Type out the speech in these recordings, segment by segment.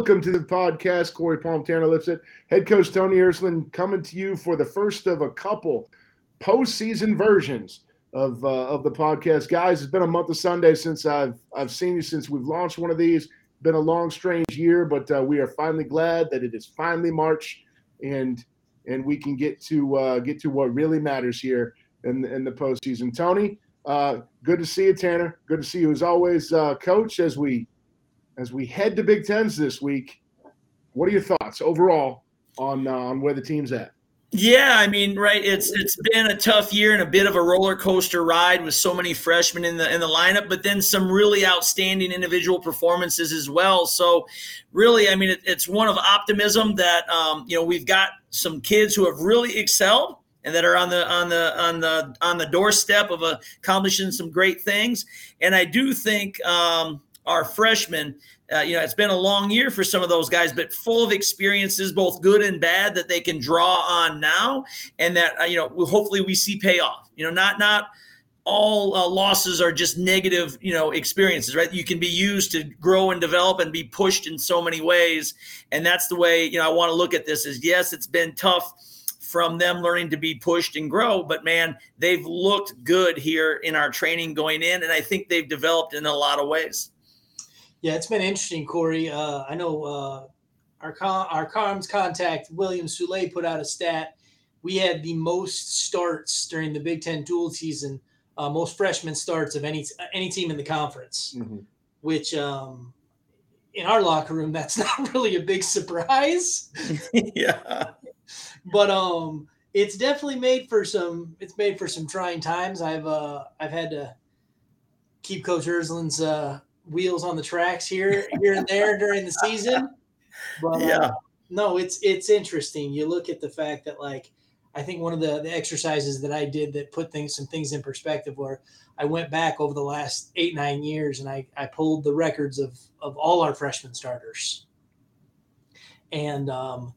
Welcome to the podcast. Corey Palm, Tanner Lipset, head coach Tony Ersland coming to you for the first of a couple postseason versions of uh, of the podcast. Guys, it's been a month of Sunday since I've I've seen you since we've launched one of these. Been a long, strange year, but uh, we are finally glad that it is finally March, and and we can get to uh, get to what really matters here in in the postseason. Tony, uh, good to see you, Tanner. Good to see you as always, uh, Coach. As we as we head to Big Tens this week, what are your thoughts overall on uh, on where the team's at? Yeah, I mean, right. It's it's been a tough year and a bit of a roller coaster ride with so many freshmen in the in the lineup, but then some really outstanding individual performances as well. So, really, I mean, it, it's one of optimism that um, you know we've got some kids who have really excelled and that are on the on the on the on the doorstep of accomplishing some great things. And I do think um, our freshmen uh, you know, it's been a long year for some of those guys, but full of experiences, both good and bad, that they can draw on now, and that uh, you know, hopefully we see payoff. You know, not not all uh, losses are just negative, you know, experiences, right? You can be used to grow and develop and be pushed in so many ways, and that's the way you know I want to look at this. Is yes, it's been tough from them learning to be pushed and grow. But man, they've looked good here in our training going in, and I think they've developed in a lot of ways. Yeah, it's been interesting, Corey. Uh, I know uh, our com- our comms contact William Sule put out a stat. We had the most starts during the Big Ten dual season, uh, most freshman starts of any any team in the conference. Mm-hmm. Which um, in our locker room, that's not really a big surprise. yeah, but um, it's definitely made for some. It's made for some trying times. I've uh, I've had to keep Coach Ersland's uh, wheels on the tracks here here and there during the season. But yeah. Uh, no, it's it's interesting. You look at the fact that like I think one of the, the exercises that I did that put things some things in perspective where I went back over the last eight, nine years and I, I pulled the records of of all our freshman starters. And um,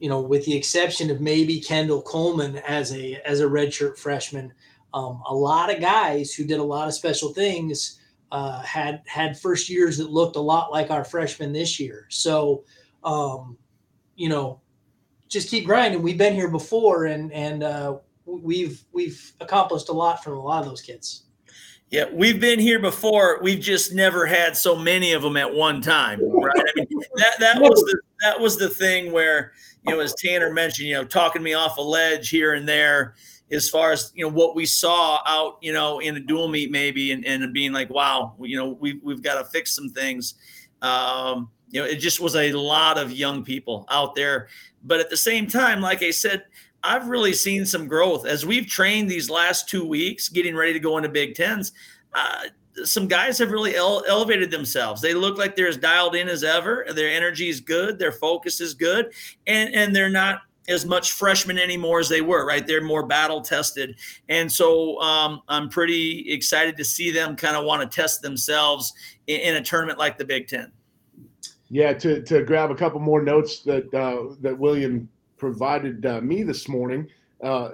you know, with the exception of maybe Kendall Coleman as a as a redshirt freshman, um, a lot of guys who did a lot of special things uh, had had first years that looked a lot like our freshmen this year. So, um, you know, just keep grinding. We've been here before, and and uh, we've we've accomplished a lot from a lot of those kids. Yeah, we've been here before. We've just never had so many of them at one time, right? I mean, that that was the that was the thing where you know, as Tanner mentioned, you know, talking me off a ledge here and there as far as you know what we saw out you know in a dual meet maybe and, and being like wow you know we, we've got to fix some things um, you know it just was a lot of young people out there but at the same time like i said i've really seen some growth as we've trained these last two weeks getting ready to go into big tens uh, some guys have really ele- elevated themselves. They look like they're as dialed in as ever. Their energy is good. Their focus is good, and and they're not as much freshmen anymore as they were, right? They're more battle tested. And so um, I'm pretty excited to see them kind of want to test themselves in, in, a tournament like the Big Ten. Yeah, to, to grab a couple more notes that uh, that William provided uh, me this morning. Uh,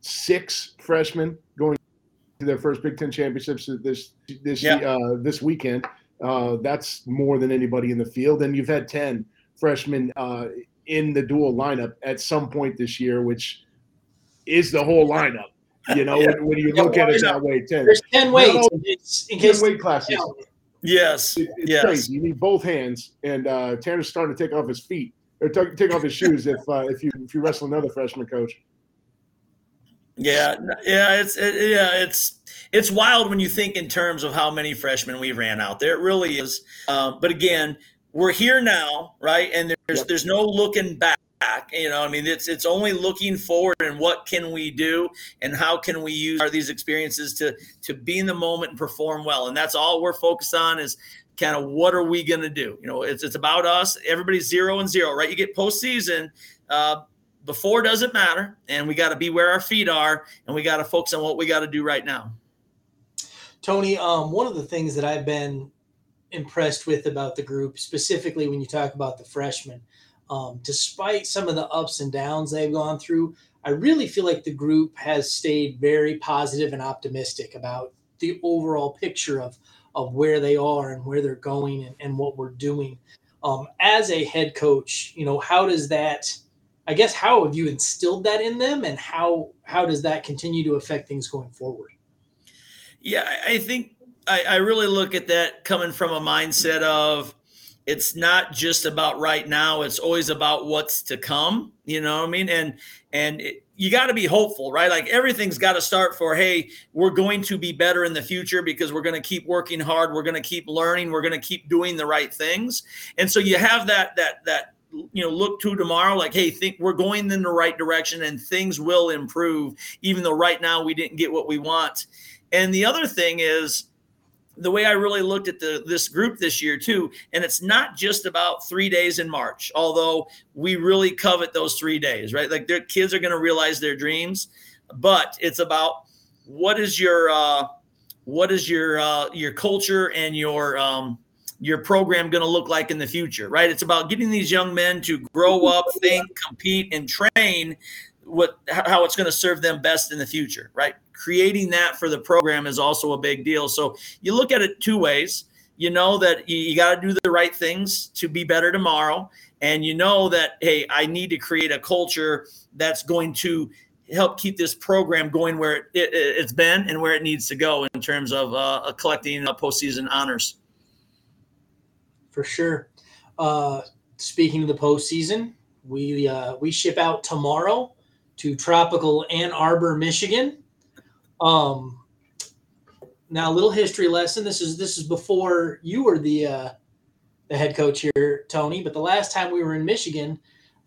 six freshmen going to their first Big Ten championships this this yeah. Uh, this weekend. Uh, that's more than anybody in the field, and you've had ten freshmen uh, in the dual lineup at some point this year, which is the whole lineup. You know, yeah. when, when, you look at it that way, ten. There's ten weights in case weight classes. Yes, it, it's yes. crazy. You need both hands, and uh, Tanner's starting to take off his feet or t- take off his shoes if uh, if you if you wrestle another freshman coach. Yeah, yeah, it's it, yeah, it's it's wild when you think in terms of how many freshmen we ran out there. It really is. Um, but again, we're here now, right? And there's yep. there's no looking back. You know, I mean, it's it's only looking forward and what can we do and how can we use our, these experiences to to be in the moment and perform well. And that's all we're focused on is kind of what are we going to do? You know, it's it's about us. Everybody's zero and zero, right? You get postseason. Uh, before doesn't matter, and we got to be where our feet are, and we got to focus on what we got to do right now. Tony, um, one of the things that I've been impressed with about the group, specifically when you talk about the freshmen. Um, despite some of the ups and downs they've gone through, I really feel like the group has stayed very positive and optimistic about the overall picture of of where they are and where they're going and, and what we're doing. Um, as a head coach, you know, how does that? I guess how have you instilled that in them, and how how does that continue to affect things going forward? Yeah, I think I, I really look at that coming from a mindset of it's not just about right now it's always about what's to come you know what i mean? And and it, you got to be hopeful right? Like everything's got to start for hey we're going to be better in the future because we're going to keep working hard we're going to keep learning we're going to keep doing the right things. And so you have that that that you know look to tomorrow like hey think we're going in the right direction and things will improve even though right now we didn't get what we want. And the other thing is the way I really looked at the this group this year too, and it's not just about three days in March, although we really covet those three days, right? Like their kids are going to realize their dreams, but it's about what is your uh, what is your uh, your culture and your um, your program going to look like in the future, right? It's about getting these young men to grow up, think, compete, and train what how it's going to serve them best in the future, right? creating that for the program is also a big deal. So you look at it two ways. You know that you, you got to do the right things to be better tomorrow. And you know that, hey, I need to create a culture that's going to help keep this program going where it, it, has been and where it needs to go in terms of uh, collecting uh, postseason honors. For sure. Uh, speaking of the postseason, we uh, we ship out tomorrow to tropical Ann Arbor, Michigan. Um, now a little history lesson. This is this is before you were the uh, the head coach here, Tony. But the last time we were in Michigan,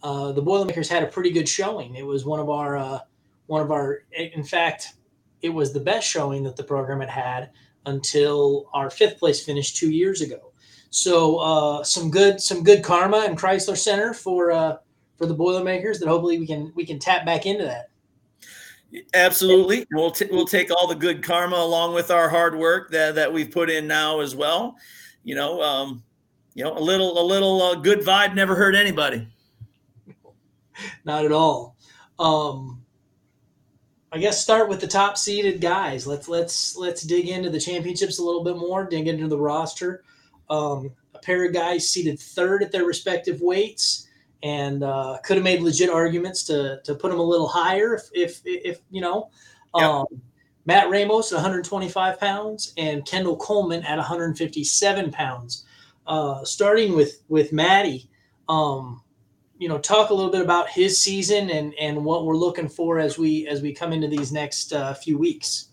uh, the Boilermakers had a pretty good showing. It was one of our uh, one of our. In fact, it was the best showing that the program had had until our fifth place finish two years ago. So uh, some good some good karma in Crisler Center for uh, for the Boilermakers. That hopefully we can we can tap back into that. Absolutely. We'll, t- we'll take all the good karma along with our hard work that, that we've put in now as well. You know, um, you know, a little, a little uh, good vibe never hurt anybody. Not at all. Um, I guess start with the top seeded guys. Let's let's let's dig into the championships a little bit more. Dig into the roster. Um, a pair of guys seated third at their respective weights and uh, could have made legit arguments to to put him a little higher if if, if you know. Yep. Um, Matt Ramos at 125 pounds and Kendall Coleman at 157 pounds. Uh, starting with with Maddie, um, you know, talk a little bit about his season and and what we're looking for as we as we come into these next uh, few weeks.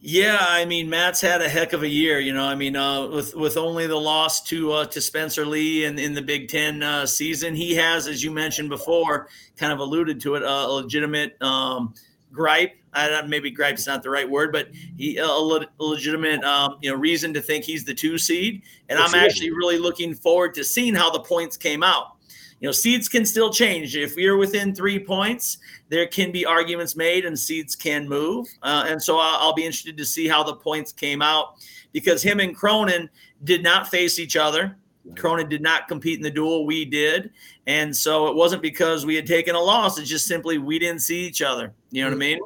Yeah, I mean Matt's had a heck of a year. You know, I mean uh, with with only the loss to uh, to Spencer Lee in, in the Big Ten uh, season, he has, as you mentioned before, kind of alluded to it, a legitimate um, gripe. I, maybe gripe's not the right word, but he a, le- legitimate um, you know reason to think he's the two seed. And I'm actually really looking forward to seeing how the points came out you know, seeds can still change. If you're within three points, there can be arguments made and seeds can move. Uh, and so I'll, I'll, be interested to see how the points came out because him and Cronin did not face each other. Cronin did not compete in the duel. We did. And so it wasn't because we had taken a loss. It's just simply we didn't see each other. You know what I mean?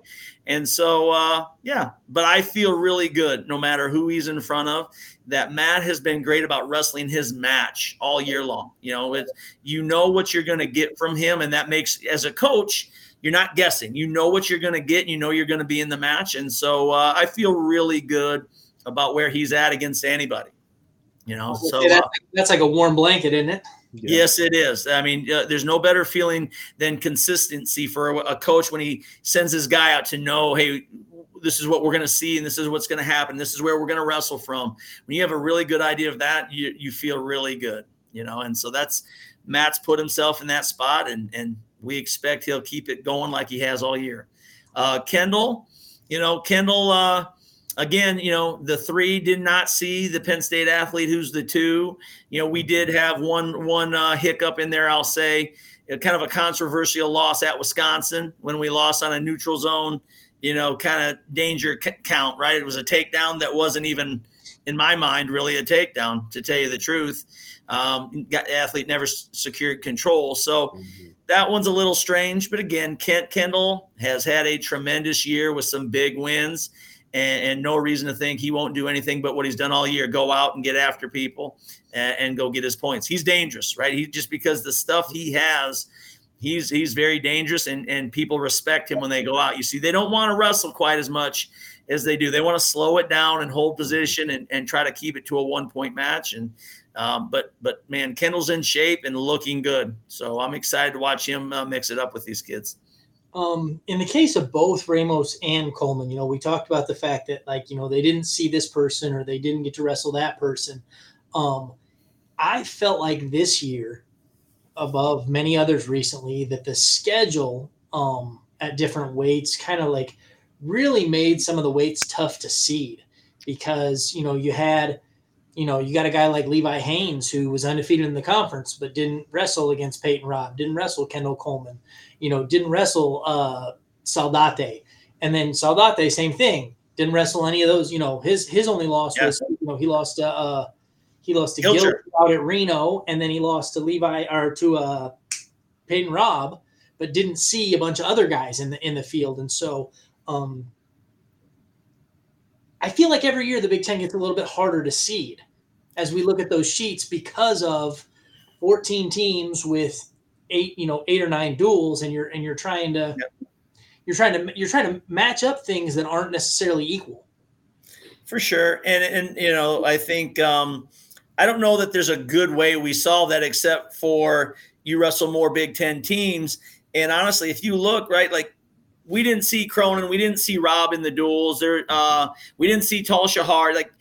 And so, uh, yeah, but I feel really good no matter who he's in front of. That Matt has been great about wrestling his match all year long. You know, it, you know what you're going to get from him, and that makes as a coach, you're not guessing. You know what you're going to get, and you know you're going to be in the match. And so, uh, I feel really good about where he's at against anybody. You know, so that's, uh, that's like a warm blanket, isn't it? Yeah. Yes, it is. I mean, uh, there's no better feeling than consistency for a, a, coach when he sends his guy out to know, hey, this is what we're going to see, and this is what's going to happen. This is where we're going to wrestle from. When you have a really good idea of that, you you feel really good, you know. And so that's Matt's put himself in that spot, and and we expect he'll keep it going like he has all year. Uh, Kendall, you know, Kendall. Uh, again, you know, the three did not see the Penn State athlete who's the two. You know, we did have one one uh, hiccup in there. I'll say, kind of a controversial loss at Wisconsin when we lost on a neutral zone. You know, kind of danger count. Right, it was a takedown that wasn't even, in my mind, really a takedown. To tell you the truth, um, got, athlete never secured control. So. Mm-hmm. That one's a little strange, but again, Kent Kendall has had a tremendous year with some big wins and, and, no reason to think he won't do anything but what he's done all year go out and get after people and, and go get his points. He's dangerous, right? He just because the stuff he has. He's, he's very dangerous and, and people respect him when they go out. You see, they don't want to wrestle quite as much as they do. They want to slow it down and hold position and, and try to keep it to a one point match. And um, but but man, Kendall's in shape and looking good. So I'm excited to watch him uh, mix it up with these kids. Um, in the case of both Ramos and Coleman, you know, we talked about the fact that like you know they didn't see this person or they didn't get to wrestle that person. Um, I felt like this year, above many others recently, that the schedule um, at different weights kind of like really made some of the weights tough to seed because you know you had you know, you got a guy like Levi Haines who was undefeated in the conference, but didn't wrestle against Peyton Robb, didn't wrestle Kendall Coleman, you know, didn't wrestle uh, Saldate. And then Saldate, same thing, didn't wrestle any of those. You know, his his only loss yeah. was, you know, he lost to uh, he lost to Gil out at Reno, and then he lost to Levi or to uh, Peyton Robb, but didn't see a bunch of other guys in the in the field. And so, um, I feel like every year the Big Ten gets a little bit harder to seed as we look at those sheets because of 14 teams with eight, you know, eight or nine duels, and you're and you're trying to yep. you're trying to you're trying to match up things that aren't necessarily equal. For sure, and and you know, I think um, I don't know that there's a good way we solve that except for you wrestle more Big Ten teams. And honestly, if you look right, like we didn't see Cronin, we didn't see Robb in the duels. There, uh, we didn't see Tal Shahar. Like,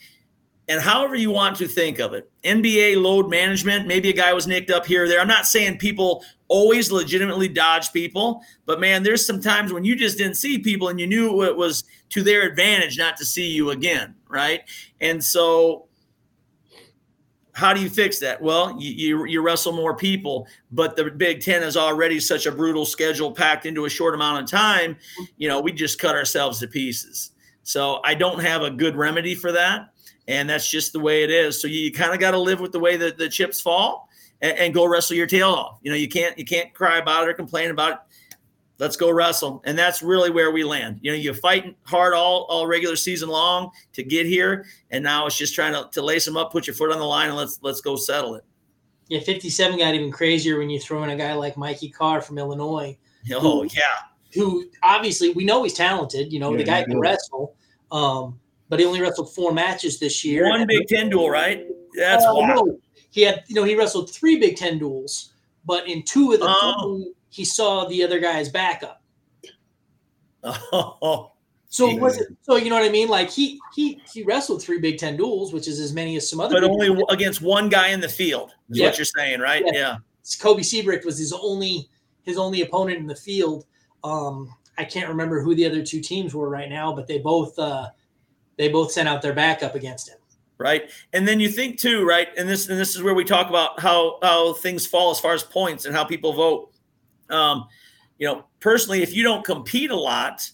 and however you want to think of it, NBA load management. Maybe a guy was nicked up here or there. I'm not saying people always legitimately dodge people, but man, there's some times when you just didn't see people and you knew it was to their advantage not to see you again, right? And so how do you fix that? Well, you, you, you, wrestle more people, but the Big Ten is already such a brutal schedule packed into a short amount of time. You know, we just cut ourselves to pieces. So I don't have a good remedy for that. And that's just the way it is. So you, you kind of got to live with the way that the chips fall and, and, go wrestle your tail off. You know, you can't you can't cry about it or complain about it let's go wrestle. And that's really where we land. You know, you fight hard all, all regular season long to get here. And now it's just trying to, to lace them up, put your foot on the line and let's, let's go settle it. Yeah. 57 got even crazier when you throw in a guy like Mikey Carr from Illinois. Oh who, yeah. Who obviously we know he's talented, you know, yeah, the guy can wrestle. Um, but he only wrestled four matches this year. One Big Ten duel, right? That's uh, No. He had, you know, he wrestled three Big Ten duels, but in two of the oh he saw the other guy's backup. Oh. So was it? So you know what I mean? Like he he he wrestled three Big Ten duels, which is as many as some other. But only Ten. against one guy in the field. Is yeah. what you're saying, right? Yeah. yeah. Kobe Siebricht was his only his only opponent in the field. Um, I can't remember who the other two teams were right now, but they both uh, they both sent out their backup against him. Right, and then you think too, right? And this and this is where we talk about how how things fall as far as points and how people vote um, you know, personally, if you don't compete a lot,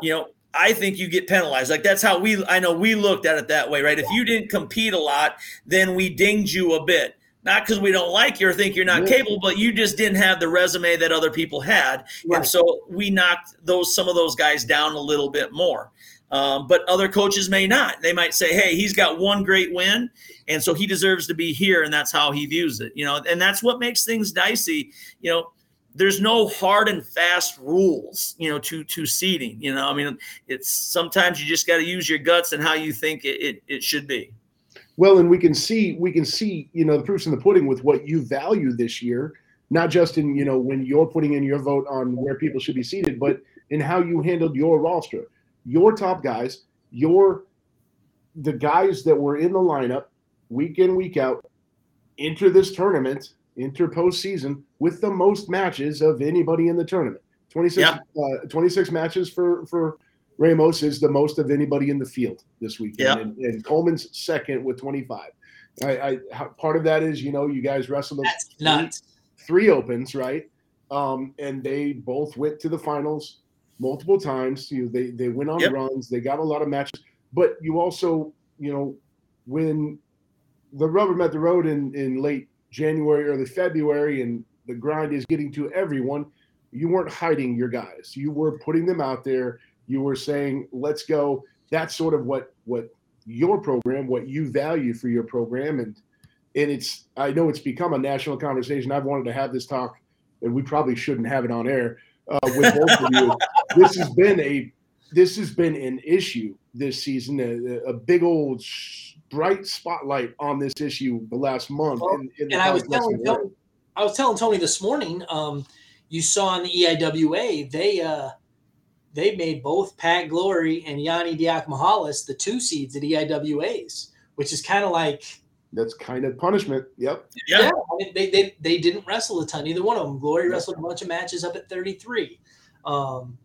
you know, I think you get penalized. Like that's how we I know we looked at it that way, right? If you didn't compete a lot, then we dinged you a bit. Not because we don't like you or think you're not capable, but you just didn't have the resume that other people had. Right. And so we knocked those some of those guys down a little bit more. Um, but other coaches may not. They might say, "Hey, he's got one great win, and so he deserves to be here," and that's how he views it. You know, and that's what makes things dicey. You know, there's no hard and fast rules, you know, to to seating. You know, I mean, it's sometimes you just got to use your guts and how you think it, it, it should be. Well, and we can see we can see you know the proofs in the pudding with what you value this year, not just in you know when you're putting in your vote on where people should be seated, but in how you handled your roster, your top guys, your the guys that were in the lineup week in week out enter this tournament enter postseason with the most matches of anybody in the tournament. 26, yep. uh, 26 matches for, for Ramos is the most of anybody in the field this weekend. Yep. And, and Coleman's second with 25. I, I, part of that is, you know, you guys wrestled three, three, opens, right? Um, and they both went to the finals multiple times. You know, they, they went on yep. runs, they got a lot of matches, but you also, you know, when the rubber met the road in, in late January, early February, and the grind is getting to everyone. You weren't hiding your guys. You were putting them out there. You were saying, let's go. that's sort of what what your program, what you value for your program, and and it's I know it's become a national conversation. I've wanted to have this talk, and we probably shouldn't have it on air uh, with both of you. This has been a this has been an issue this season, a, a big old bright spotlight on this issue the last month. Well, in, in and I was telling Tony, I was telling Tony this morning. Um, you saw in the EIWA they uh, they made both Pat Glory and Yianni Diakomihalis the two seeds at EIWAs, which is kind of like that's kind of punishment. Yep. Yeah. yeah I mean, they, they they didn't wrestle a ton. Either one of them. Glory wrestled a bunch of matches up at 33. Um,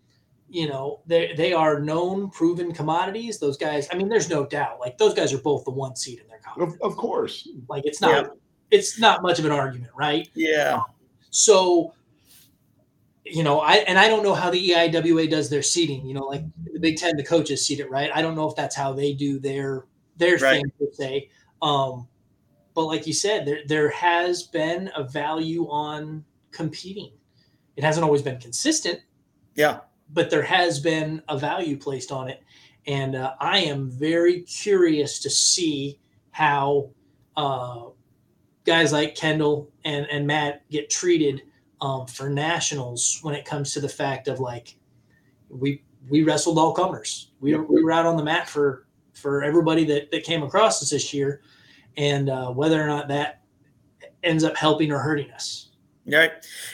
you know, they they are known, proven commodities. Those guys. I mean, there's no doubt. Like those guys are both the one seed in their conference. Of, of course. Like it's not. Yeah. It's not much of an argument, right? Yeah. So you know, I and I don't know how the EIWA does their seating. You know, like the Big Ten, the coaches seat it, right? I don't know if that's how they do their their right. thing per se. Um, but like you said, there there has been a value on competing. It hasn't always been consistent. Yeah. But there has been a value placed on it, and uh, I am very curious to see how uh, guys like Kendall and and Matt get treated um, for nationals when it comes to the fact of like we we wrestled all comers. We, yep. we were out on the mat for for everybody that, that came across us this year, and uh, whether or not that ends up helping or hurting us. Right.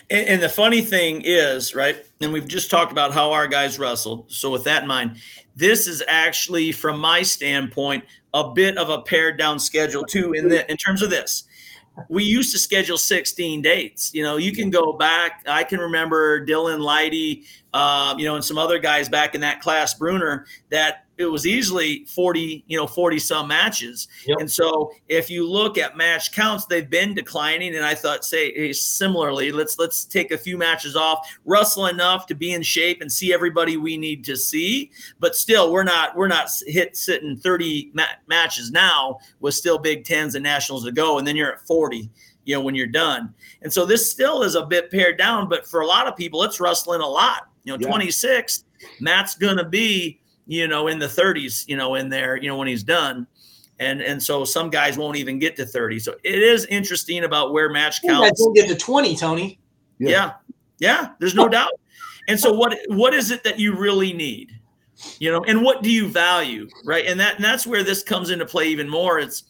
And, and, the funny thing is, right, and we've just talked about how our guys wrestled. So, with that in mind, this is actually, from my standpoint, a bit of a pared down schedule, too, in, the, in terms of this we used to schedule 16 dates. You know, you can go back. I can remember Dylan Lydy, um, you know, and some other guys back in that class, Bruner, that it was easily 40, you know, 40 some matches. Yep. And so if you look at match counts, they've been declining. And I thought, say hey, similarly, let's let's take a few matches off, wrestle enough to be in shape and see everybody we need to see. But still, we're not we're not hit sitting 30 ma- matches now with still Big Tens and Nationals to go, and then you're at 40 you know, when you're done. And so this still is a bit pared down, but for a lot of people, it's wrestling a lot. You know, yeah. 26, Matt's going to be you know, in the 30s, you know, in there, you know, when he's done. And and so some guys won't even get to 30. So it is interesting about where match counts. Don't get to 20, Tony. Yeah. yeah. Yeah, there's no doubt. And so what what is it that you really need? You know, and what do you value, right? And that and that's where this comes into play even more. It's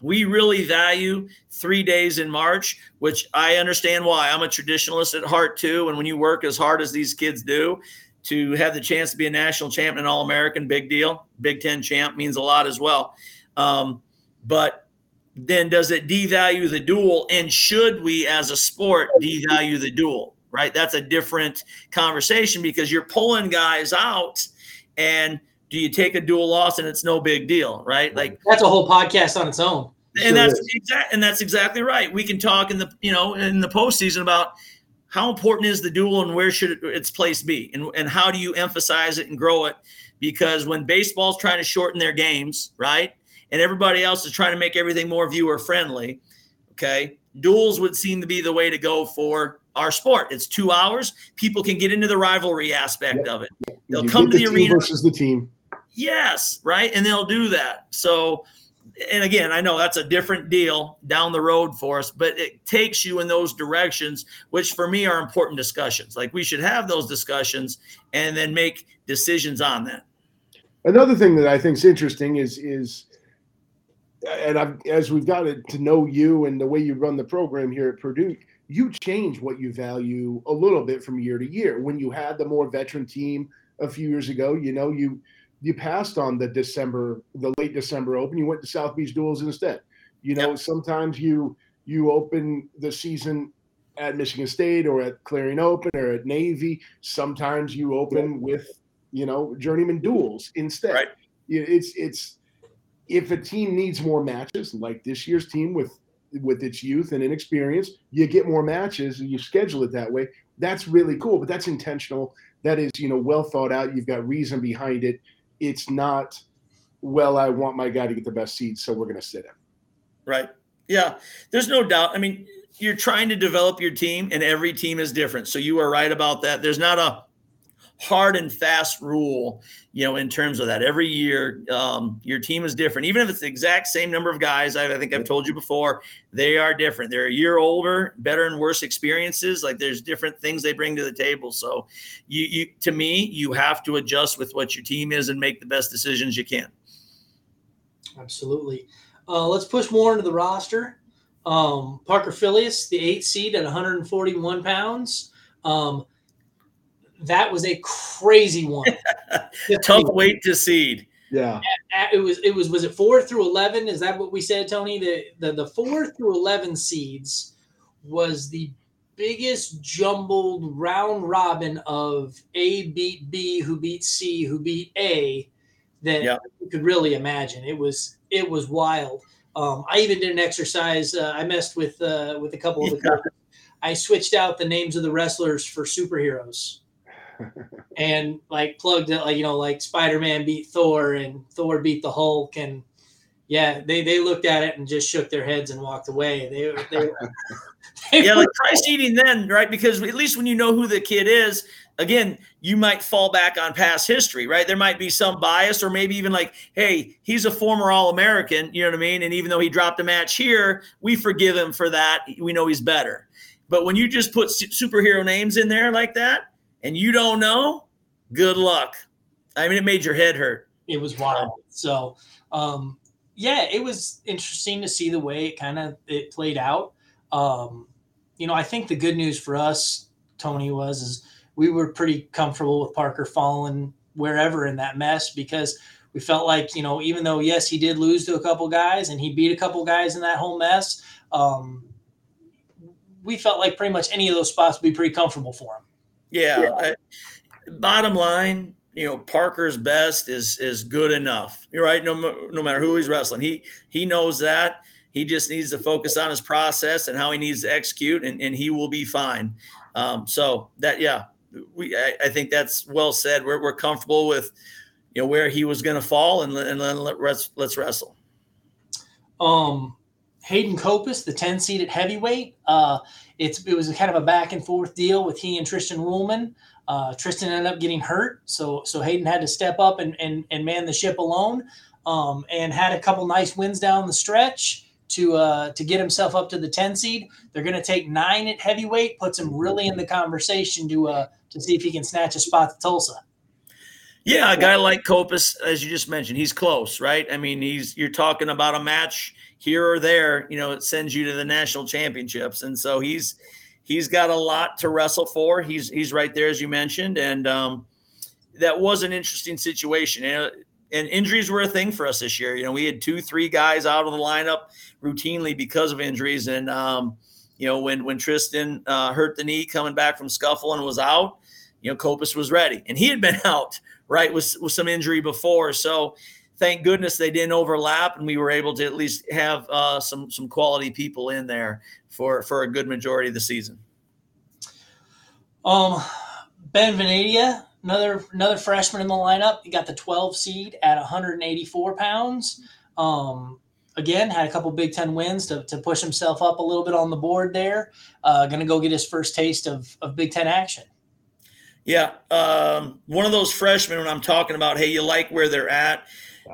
we really value three days in March, which I understand why. I'm a traditionalist at heart too. And when you work as hard as these kids do, to have the chance to be a national champion and all American, big deal. Big Ten champ means a lot as well. Um, but then does it devalue the dual? And should we, as a sport, devalue the dual? Right? That's a different conversation because you're pulling guys out and do you take a dual loss and it's no big deal, right? Like that's a whole podcast on its own. And sure that's exactly and that's exactly right. We can talk in the you know in the postseason about how important is the duel and where should its place be? And, and how do you emphasize it and grow it? Because when baseball's trying to shorten their games right and everybody else is trying to make everything more viewer friendly okay duels would seem to be the way to go for our sport. It's two hours. People can get into the rivalry aspect yep. of it. They'll you come to the, the arena. versus the team. Yes right and they'll do that. So and again, I know that's a different deal down the road for us, but it takes you in those directions, which for me are important discussions. Like we should have those discussions and then make decisions on that. Another thing that I think is interesting is is and I've, as we've gotten to know you and the way you run the program here at Purdue, you change what you value a little bit from year to year. When you had the more veteran team a few years ago, you know, you you passed on the December, the late December Open. You went to South Beach Duels instead. You know, yep. sometimes you you open the season at Michigan State or at Clarion Open or at Navy. Sometimes you open with you know journeyman duels instead. Right. It's it's if a team needs more matches, like this year's team with with its youth and inexperience, you get more matches and you schedule it that way. That's really cool, but that's intentional. That is, you know, well thought out. You've got reason behind it it's not well i want my guy to get the best seed so we're going to sit him. Right. Yeah. There's no doubt. I mean you're trying to develop your team and every team is different. So you are right about that. There's not a hard and fast rule, you know, in terms of that. Every year, um, your team is different. Even if it's the exact same number of guys, I, I, think I've told you before, they are different. They're a year older, better and worse experiences. Like there's different things they bring to the table. So, you, you to me, you have to adjust with what your team is and make the best decisions you can. Absolutely. Uh, let's push more into the roster. Um, Parker Filius, the eight seed at 141 pounds. Um, that was a crazy one. Tough weight to seed. Yeah. It was it was was it four through eleven? Is that what we said, Tony? The the, the four through eleven seeds was the biggest jumbled round robin of A beat B, who beat C, who beat A that yep. you could really imagine. It was it was wild. Um, I even did an exercise. Uh, I messed with uh, with a couple of the. Yeah. I switched out the names of the wrestlers for superheroes, and like plugged it like you know like Spider Man beat Thor and Thor beat the Hulk and yeah they they looked at it and just shook their heads and walked away. They they. they yeah, like try seeding then, right? Because at least when you know who the kid is, again, you might fall back on past history, right? There might be some bias, or maybe even like, hey, he's a former All American, you know what I mean? And even though he dropped a match here, we forgive him for that. We know he's better. But when you just put superhero names in there like that and you don't know, good luck. I mean, it made your head hurt. It was wild. So, um, yeah, it was interesting to see the way it kind of it played out. Um, you know, I think the good news for us, Tony, was is we were pretty comfortable with Parker falling wherever in that mess because we felt like you know even though yes he did lose to a couple guys and he beat a couple guys in that whole mess um, we felt like pretty much any of those spots would be pretty comfortable for him yeah, yeah. I, bottom line you know parker's best is is good enough you're right no, no matter who he's wrestling he he knows that he just needs to focus on his process and how he needs to execute and, and he will be fine um, so that yeah we I, I, think that's well said. We're, we're comfortable with you know where he was going to fall, and, and then let, let's let's wrestle. Um, Hayden Copass, the ten seed at heavyweight. Uh, it's it was kind of a back and forth deal with he and Tristan Ruhlman. Uh, Tristan ended up getting hurt, so so Hayden had to step up and and, and man the ship alone, um, and had a couple nice wins down the stretch to uh, to get himself up to the 10 seed. They're going to take nine at heavyweight, puts him really in the conversation to uh, to see if he can snatch a spot to Tulsa. Yeah, a guy like Copass, as you just mentioned, he's close, right? I mean, he's you're talking about a match here or there, you know, it sends you to the national championships, and so he's he's got a lot to wrestle for. He's he's right there, as you mentioned, and um, that was an interesting situation. And, and injuries were a thing for us this year. You know, we had two, three guys out of the lineup routinely because of injuries, and um, you know, when when Tristan uh, hurt the knee coming back from scuffle and was out, you know, Copass was ready, and he had been out right with with some injury before. So thank goodness they didn't overlap, and we were able to at least have uh, some some quality people in there for for a good majority of the season. Um, Ben Vanadia, another another freshman in the lineup. He got the 12 seed at 184 pounds. Um, again, had a couple Big Ten wins to, to push himself up a little bit on the board there. Uh, Going to go get his first taste of, of Big Ten action. Yeah. Um, one of those freshmen, when I'm talking about, hey, you like where they're at.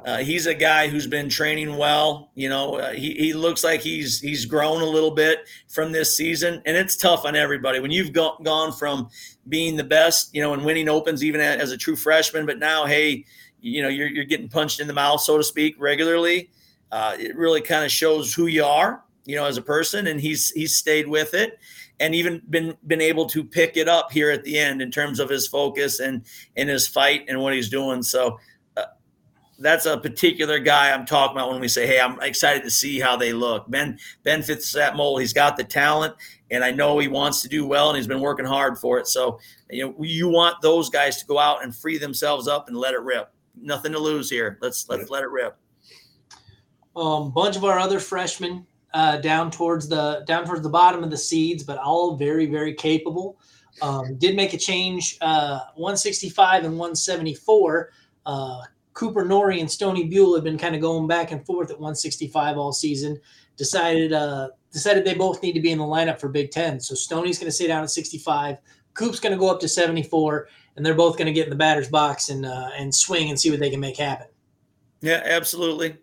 Uh, he's a guy who's been training well. You know, uh, he, he looks like he's he's grown a little bit from this season, and it's tough on everybody when you've go, gone from being the best, you know, and winning opens even as a true freshman, but now, hey, you know, you're you're getting punched in the mouth, so to speak, regularly uh, it really kind of shows who you are, you know, as a person. And he's he's stayed with it, and even been been able to pick it up here at the end in terms of his focus and in his fight and what he's doing. So that's a particular guy I'm talking about when we say, "Hey, I'm excited to see how they look." Ben Ben fits that mold. He's got the talent, and I know he wants to do well, and he's been working hard for it. So you know, you want those guys to go out and free themselves up and let it rip. Nothing to lose here. Let's let's let it rip. Um, bunch of our other freshmen uh, down towards the down towards the bottom of the seeds, but all very very capable. Um, did make a change, uh, 165 and 174. Uh, Cooper Noehre and Stoney Buell have been kind of going back and forth at 165 all season. Decided uh, decided they both need to be in the lineup for Big Ten. So Stoney's going to stay down at 65. Coop's going to go up to 74, and they're both going to get in the batter's box and uh, and swing and see what they can make happen. Yeah, absolutely.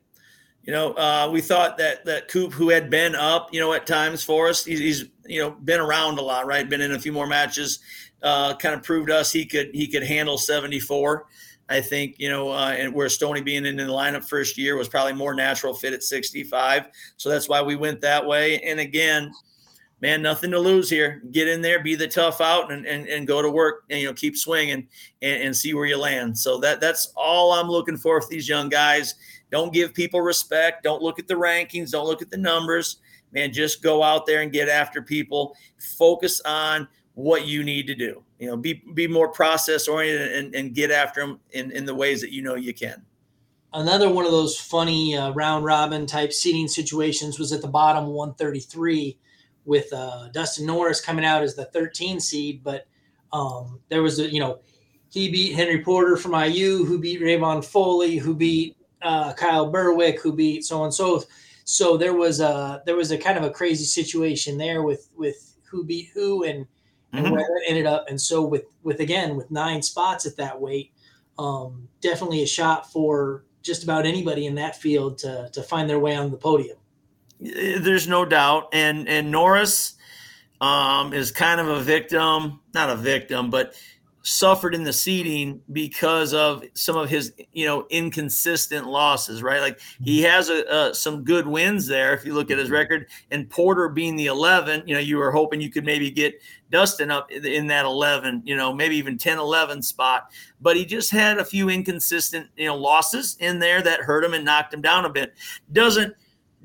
You know, uh, we thought that that Coop, who had been up, you know, at times for us, he's, he's you know been around a lot, right? Been in a few more matches, uh, kind of proved us he could he could handle 74. I think you know, uh, and where Stoney being in the lineup first year was probably more natural fit at 65. So that's why we went that way. And again, man, nothing to lose here. Get in there, be the tough out, and and, and go to work, and you know, keep swinging and, and see where you land. So that that's all I'm looking for with these young guys. Don't give people respect. Don't look at the rankings. Don't look at the numbers. Man, just go out there and get after people. Focus on what you need to do. You know, be be more process oriented and, and get after them in, in the ways that you know you can. Another one of those funny uh, round robin type seating situations was at the bottom 133 with uh, Dustin Norris coming out as the 13 seed, but um, there was a you know he beat Henry Porter from IU, who beat Rayvon Foley, who beat uh, Kyle Burwick, who beat so and so. So there was a there was a kind of a crazy situation there with with who beat who and and mm-hmm. where it ended up. And so with with again with nine spots at that weight, um, definitely a shot for just about anybody in that field to to find their way on the podium. There's no doubt, and and Norris um, is kind of a victim, not a victim, but suffered in the seeding because of some of his you know inconsistent losses right like he mm-hmm. has a, some good wins there if you look at his mm-hmm. record and porter being the 11 you know you were hoping you could maybe get dustin up in that 11 you know maybe even 10 11 spot but he just had a few inconsistent you know losses in there that hurt him and knocked him down a bit doesn't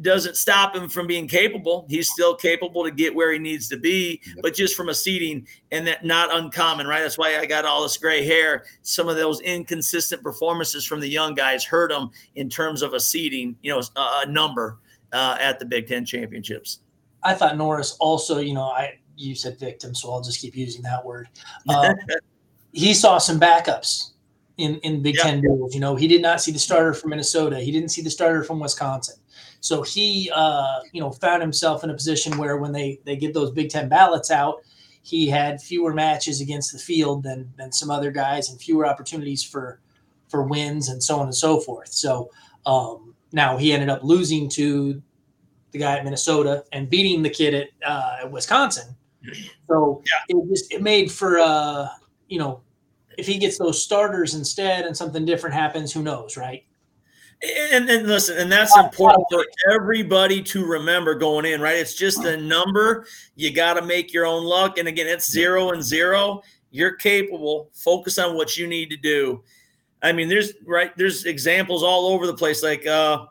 doesn't stop him from being capable. He's still capable to get where he needs to be, but just from a seating and that not uncommon, right? That's why I got all this gray hair. Some of those inconsistent performances from the young guys hurt him in terms of a seating, you know, a, number uh, at the Big Ten championships. I thought Norris also, you know, I you said victim, so I'll just keep using that word. Um, he saw some backups in in Big Ten duels. You know, he did not see the starter from Minnesota. He didn't see the starter from Wisconsin. So he, uh, you know, found himself in a position where when they they get those Big Ten ballots out, he had fewer matches against the field than than some other guys and fewer opportunities for for wins and so on and so forth. So um, now he ended up losing to the guy at Minnesota and beating the kid at, uh, Wisconsin. So yeah. it just it made for uh, you know if he gets those starters instead and something different happens, who knows, right? And, and listen, and that's important for everybody to remember going in, right? It's just a number. You got to make your own luck. And again, it's zero and zero. You're capable. Focus on what you need to do. I mean, there's right, there's examples all over the place. Like uh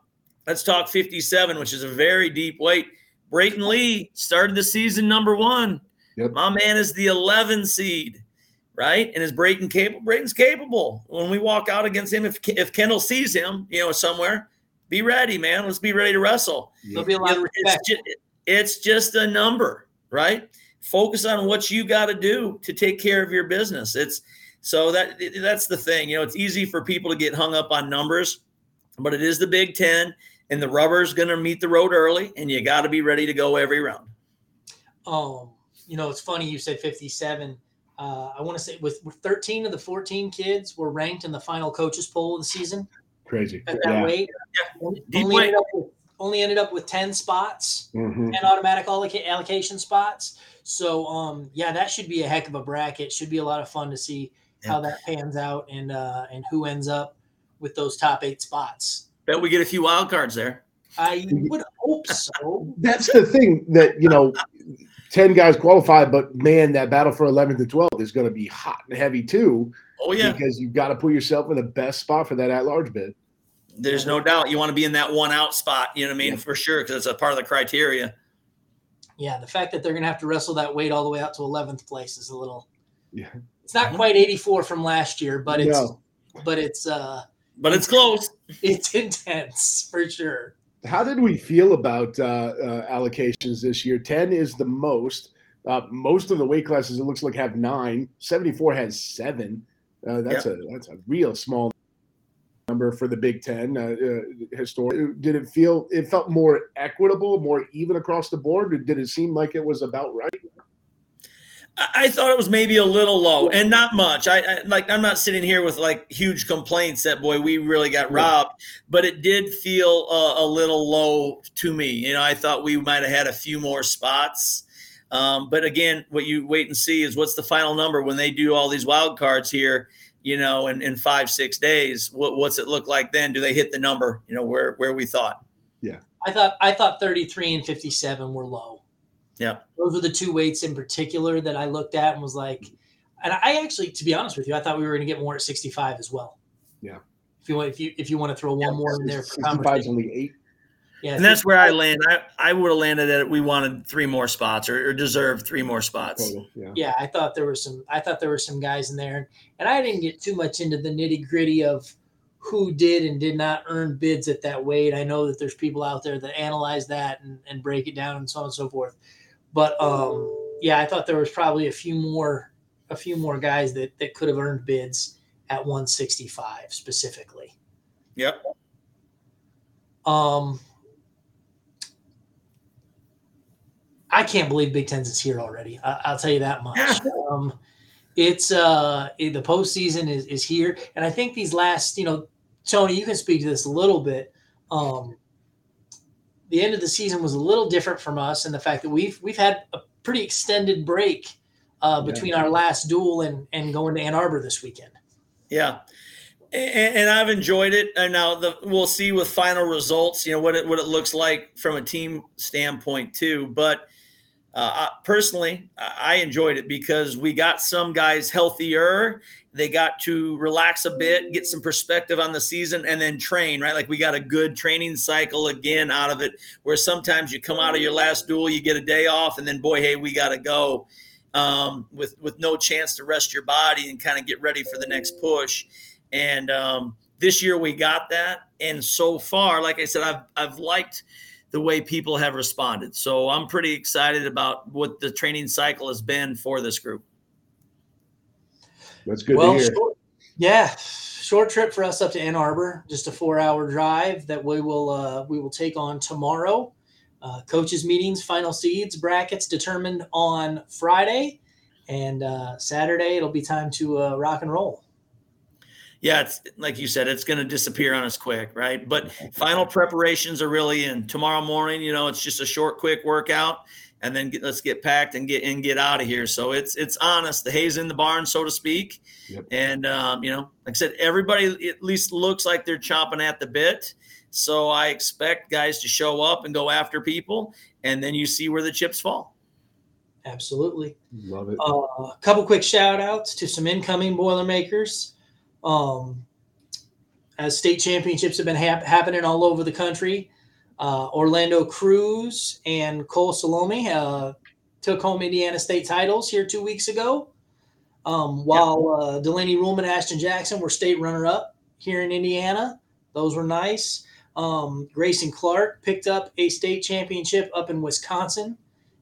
let's talk 57, which is a very deep weight. Brayton Lee started the season number one. Yep. My man is the 11 seed right? And is Brayton capable? Brayton's capable. When we walk out against him, if if Kendall sees him, you know, somewhere, be ready, man. Let's be ready to wrestle. There'll be a lot of respect. It's just, it's just a number, right? Focus on what you got to do to take care of your business. It's so that that's the thing. You know, it's easy for people to get hung up on numbers, but it is the Big Ten, and the rubber's going to meet the road early, and you got to be ready to go every round. Um, you know, it's funny you said 57 uh, I want to say with, with 13 of the 14 kids were ranked in the final coaches poll of the season. Crazy. At that yeah. weight. Yeah. Only, ended with, only, ended up with, 10 spots, mm-hmm. 10 automatic alloc- allocation spots. So, um, yeah, that should be a heck of a bracket. Should be a lot of fun to see yeah. how that pans out and uh, and who ends up with those top eight spots. Bet we get a few wild cards there. I would hope so. That's the thing that you know 10 guys qualified, but man, that battle for 11 to 12 is going to be hot and heavy too. Oh, yeah. Because you've got to put yourself in the best spot for that at large bid. There's no doubt. You want to be in that one out spot, you know what I mean? Yeah. For sure, because it's a part of the criteria. Yeah. The fact that they're going to have to wrestle that weight all the way out to 11th place is a little, yeah. It's not quite 84 from last year, but it's, no. but it's, uh, but it's close. It's intense for sure. How did we feel about uh, uh, allocations this year? 10 is the most. Uh, most of the weight classes, it looks like, have nine. 74 has seven. Uh, that's a that's a real small number for the Big Ten. Uh, uh, historic. Did it feel it felt more equitable, more even across the board? Or did it seem like it was about right? I thought it was maybe a little low and not much. I, I, like I'm not sitting here with like huge complaints that boy we really got robbed, but it did feel a, a little low to me. You know, I thought we might have had a few more spots. Um, but again, what you wait and see is what's the final number when they do all these wild cards here. You know, in, in five six days, what, what's it look like then? Do they hit the number? You know, where where we thought? Yeah, I thought I thought 33 and 57 were low. Yeah. Those were the two weights in particular that I looked at and was like, and I actually, to be honest with you, I thought we were going to get more at 65 as well. Yeah. If you want, if you if you want to throw one more in there, for 65 is only eight. Yeah, and that's where I land. I, I would have landed at we wanted three more spots or, or deserved three more spots. Total. Yeah. yeah, I thought there were some. I thought there were some guys in there, and I didn't get too much into the nitty gritty of who did and did not earn bids at that weight. I know that there's people out there that analyze that and, and break it down and so on and so forth. But um, yeah, I thought there was probably a few more a few more guys that that could have earned bids at 165 specifically. Yep. Um, I can't believe Big Ten's is here already. I, will tell you that much. um, it's uh, it, the postseason is is here, and I think these last, you know, Tony, you can speak to this a little bit. Um, the end of the season was a little different from us, and the fact that we've we've had a pretty extended break uh, between yeah. our last duel and and going to Ann Arbor this weekend. Yeah, and, and, I've enjoyed it. And now the, we'll see with final results, you know, what it what it looks like from a team standpoint too. But uh, personally, I enjoyed it because we got some guys healthier. They got to relax a bit, get some perspective on the season, and then train, right? Like we got a good training cycle again out of it, where sometimes you come out of your last duel, you get a day off, and then, boy, hey, we got to go um, with, with no chance to rest your body and kind of get ready for the next push. And um, this year we got that. And so far, like I said, I've, I've liked – the way people have responded. So I'm pretty excited about what the training cycle has been for this group. That's good well, to hear. Short, yeah, short trip for us up to Ann Arbor, just a four-hour drive that we will uh, we will take on tomorrow. Uh, coaches meetings, final seeds, brackets determined on Friday, and uh, Saturday it'll be time to uh, rock and roll yeah, it's like you said, it's going to disappear on us quick, right? But final preparations are really in tomorrow morning. You know, it's just a short, quick workout, and then get, let's get packed and get and get out of here. So it's it's honest. The hay's in the barn, so to speak. Yep. And um, you know, like I said, everybody at least looks like they're chomping at the bit. So I expect guys to show up and go after people, and then you see where the chips fall. Absolutely. Love it. Uh, a couple quick shout outs to some incoming Boilermakers. Um, as state championships have been hap- happening all over the country, uh, Orlando Cruz and Cole Salome uh, took home Indiana state titles here two weeks ago, um, while uh, Delaney Ruhlman and Ashton Jackson were state runner up here in Indiana. Those were nice. Um, Grayson Clark picked up a state championship up in Wisconsin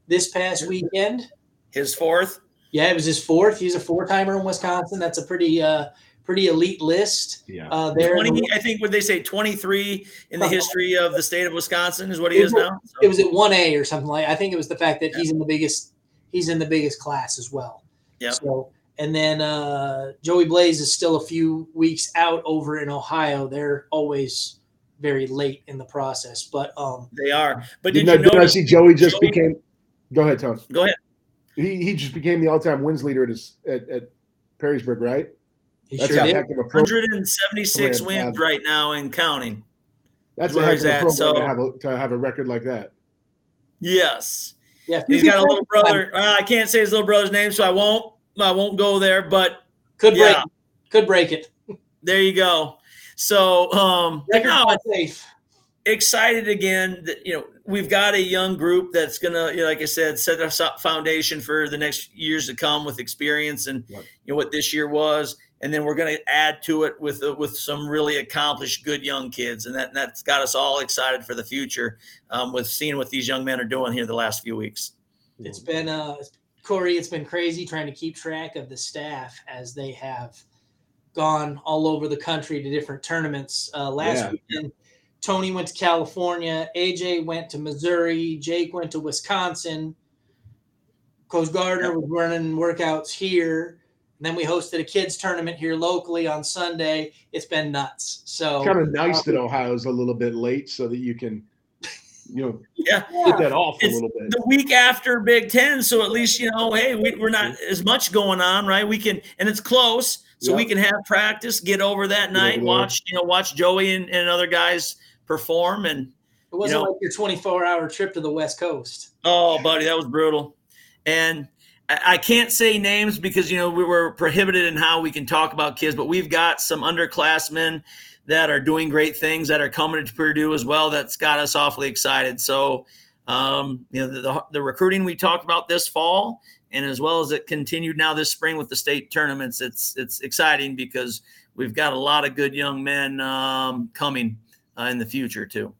this past weekend. His fourth? Yeah, it was his fourth. He's a four timer in Wisconsin. That's a pretty uh, pretty elite list. Yeah. Uh, there, 20, I think, would they say 23 in the history of the state of Wisconsin is what he is now? So. It was at 1A or something like I think it was the fact that yeah. he's in the biggest he's in the biggest class as well. Yeah. So and then uh, Joey Blaze is still a few weeks out over in Ohio. They're always very late in the process, but um, they are. But did, did, you did I see Joey just Joey, became? Go ahead, Tony. Go ahead. He, he just became the all-time wins leader at his at, at Perrysburg, right? He That's sure did. 176 wins right now and counting. That's where he's at. So to have, a, to have a record like that. Yes. Yeah. He's got a little brother. Uh, I can't say his little brother's name, so I won't. I won't go there. But could break. Yeah. Could break it. There you go. So um, record no, safe. Excited again. That you know we've got a young group that's gonna, you know, like I said, set a foundation for the next years to come with experience and you know what this year was and then we're going to add to it with uh, with some really accomplished, good young kids, and that that's got us all excited for the future um, with seeing what these young men are doing here the last few weeks. It's been uh, Corey. It's been crazy trying to keep track of the staff as they have gone all over the country to different tournaments. Uh, last yeah. weekend, Tony went to California, AJ went to Missouri, Jake went to Wisconsin. Coach Gardner was running workouts here. And then we hosted a kids tournament here locally on Sunday. It's been nuts. So kind of nice that um, Ohio's a little bit late so that you can, you know, yeah, get that off it's a little bit. The week after Big Ten, so at least you know, hey, we, are not as much going on, right? We can, and it's close, so yep. we can have practice, get over that night, over watch, you know, watch Joey and, and other guys perform, and it wasn't you know, like your 24 hour trip to the West Coast. Oh, buddy, that was brutal, and I can't say names because you know we were prohibited in how we can talk about kids, but we've got some underclassmen that are doing great things that are coming to Purdue as well. That's got us awfully excited. So, um, you know, the, the, the, recruiting we talked about this fall, and as well as it continued now this spring with the state tournaments, it's it's exciting because we've got a lot of good young men um, coming uh, in the future too.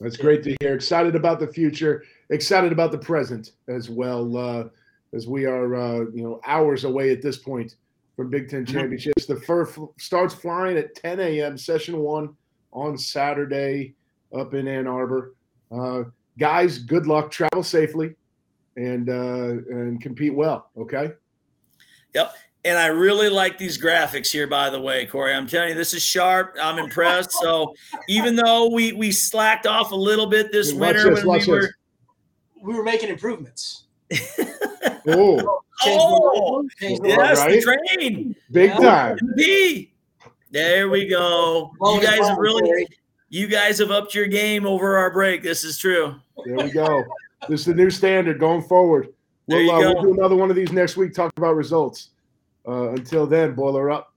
That's great to hear. Excited about the future. Excited about the present as well. Uh, as we are, uh, you know, hours away at this point from Big Ten mm-hmm. championships. The first starts flying at 10 a.m. Session one on Saturday up in Ann Arbor. Uh, guys, good luck. Travel safely, and uh, and compete well. Okay. Yep. And I really like these graphics here, by the way, Corey. I'm telling you, this is sharp. I'm impressed. So even though we we slacked off a little bit this winter this, when we were we were making improvements. Oh, oh yes, right? the train, big yeah. time. There we go. You guys have really, you guys have upped your game over our break. This is true. There we go. this is the new standard going forward. We'll, uh, we'll do another one of these next week. Talk about results. Uh, until then, boiler up.